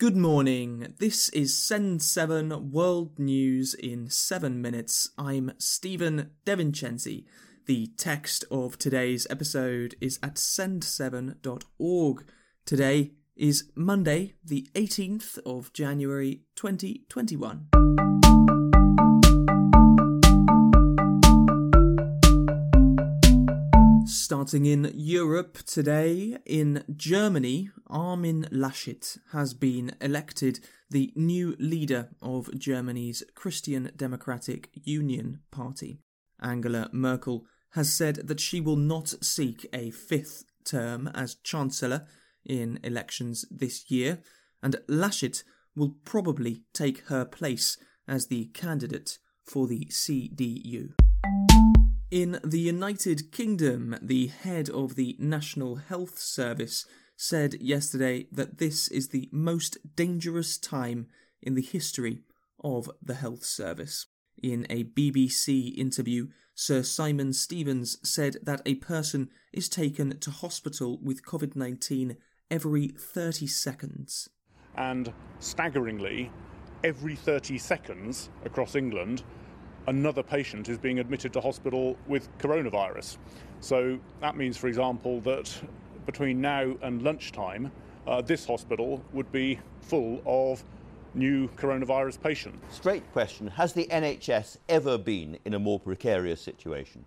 Good morning. This is Send 7 World News in 7 minutes. I'm Stephen DeVincenzi. The text of today's episode is at send7.org. Today is Monday, the 18th of January 2021. Starting in Europe today, in Germany, Armin Laschet has been elected the new leader of Germany's Christian Democratic Union Party. Angela Merkel has said that she will not seek a fifth term as Chancellor in elections this year, and Laschet will probably take her place as the candidate for the CDU. In the United Kingdom, the head of the National Health Service said yesterday that this is the most dangerous time in the history of the health service. In a BBC interview, Sir Simon Stevens said that a person is taken to hospital with COVID 19 every 30 seconds. And staggeringly, every 30 seconds across England, another patient is being admitted to hospital with coronavirus. So that means, for example, that between now and lunchtime, uh, this hospital would be full of new coronavirus patients. Straight question Has the NHS ever been in a more precarious situation?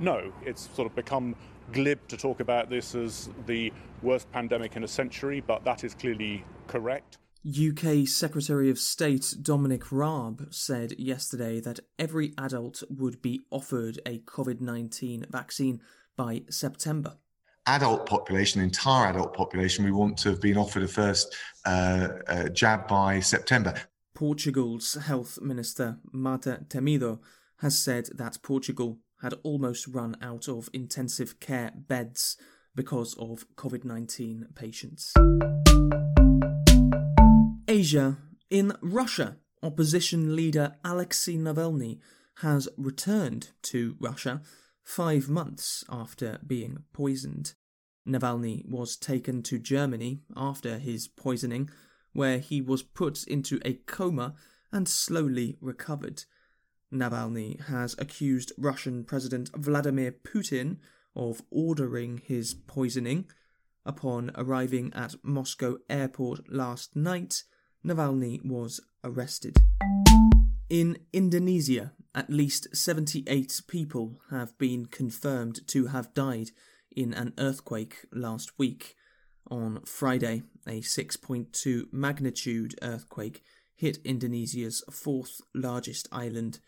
No, it's sort of become glib to talk about this as the worst pandemic in a century, but that is clearly correct. UK Secretary of State Dominic Raab said yesterday that every adult would be offered a COVID 19 vaccine by September. Adult population, entire adult population, we want to have been offered a first uh, uh, jab by September. Portugal's Health Minister Marta Temido has said that Portugal had almost run out of intensive care beds because of COVID 19 patients. Asia. In Russia, opposition leader Alexei Navalny has returned to Russia five months after being poisoned. Navalny was taken to Germany after his poisoning, where he was put into a coma and slowly recovered. Navalny has accused Russian President Vladimir Putin of ordering his poisoning. Upon arriving at Moscow airport last night, Navalny was arrested. In Indonesia, at least 78 people have been confirmed to have died in an earthquake last week. On Friday, a 6.2 magnitude earthquake hit Indonesia's fourth largest island,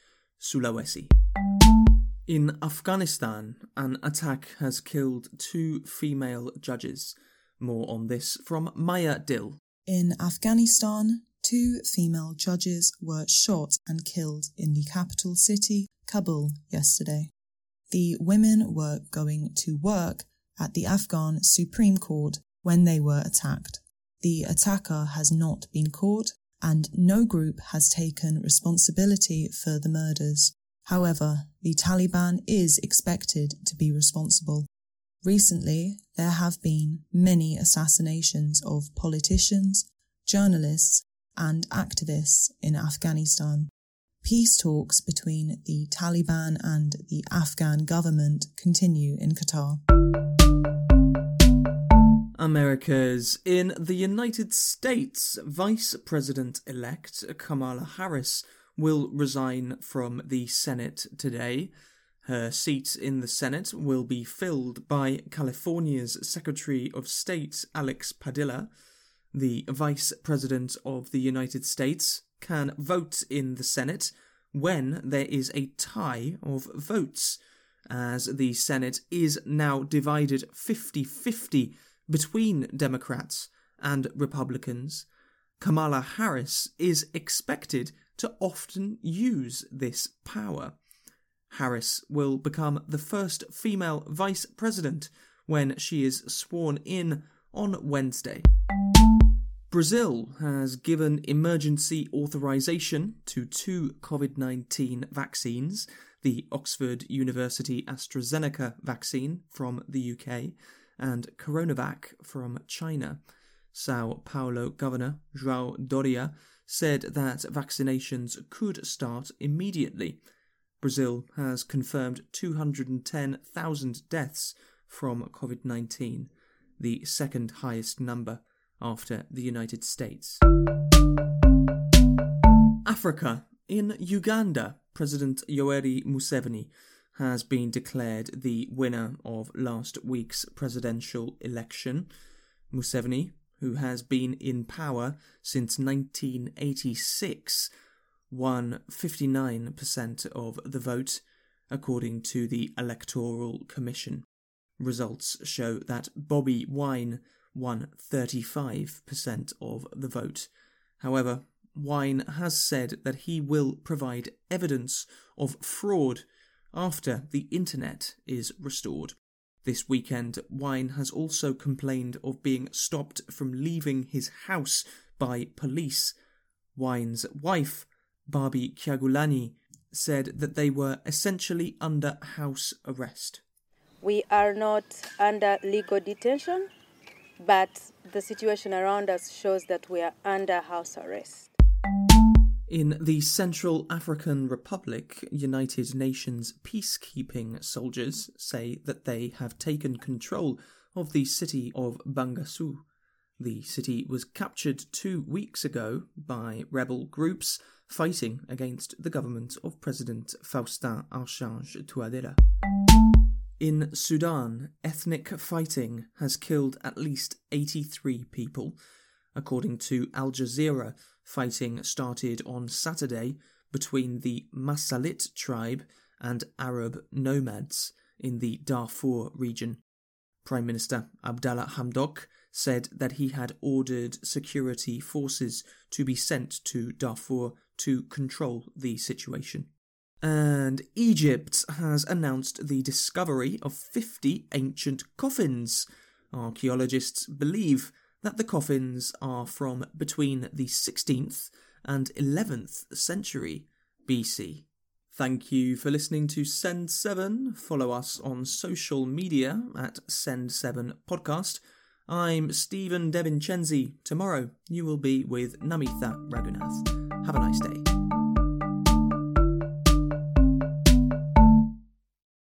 Sulawesi. In Afghanistan, an attack has killed two female judges. More on this from Maya Dill. In Afghanistan, two female judges were shot and killed in the capital city, Kabul, yesterday. The women were going to work at the Afghan Supreme Court when they were attacked. The attacker has not been caught and no group has taken responsibility for the murders. However, the Taliban is expected to be responsible. Recently, there have been many assassinations of politicians, journalists, and activists in Afghanistan. Peace talks between the Taliban and the Afghan government continue in Qatar. America's in the United States, Vice President elect Kamala Harris will resign from the Senate today. Her seat in the Senate will be filled by California's Secretary of State Alex Padilla. The Vice President of the United States can vote in the Senate when there is a tie of votes, as the Senate is now divided 50 50 between Democrats and Republicans. Kamala Harris is expected to often use this power. Harris will become the first female vice president when she is sworn in on Wednesday. Brazil has given emergency authorization to two COVID 19 vaccines the Oxford University AstraZeneca vaccine from the UK and Coronavac from China. Sao Paulo governor João Doria said that vaccinations could start immediately. Brazil has confirmed 210,000 deaths from COVID 19, the second highest number after the United States. Africa. In Uganda, President Yoweri Museveni has been declared the winner of last week's presidential election. Museveni, who has been in power since 1986, won 59% of the vote, according to the Electoral Commission. Results show that Bobby Wine won 35% of the vote. However, Wine has said that he will provide evidence of fraud after the internet is restored. This weekend, Wine has also complained of being stopped from leaving his house by police. Wine's wife, Barbie Kyagulanyi, said that they were essentially under house arrest. We are not under legal detention, but the situation around us shows that we are under house arrest. In the Central African Republic, United Nations peacekeeping soldiers say that they have taken control of the city of Bangassou. The city was captured two weeks ago by rebel groups fighting against the government of President Faustin Archange Touadera. In Sudan, ethnic fighting has killed at least 83 people. According to Al Jazeera, Fighting started on Saturday between the Masalit tribe and Arab nomads in the Darfur region. Prime Minister Abdallah Hamdok said that he had ordered security forces to be sent to Darfur to control the situation. And Egypt has announced the discovery of 50 ancient coffins. Archaeologists believe that the coffins are from between the 16th and 11th century BC. Thank you for listening to Send 7. Follow us on social media at Send 7 Podcast. I'm Stephen DeVincenzi. Tomorrow you will be with Namitha Raghunath. Have a nice day.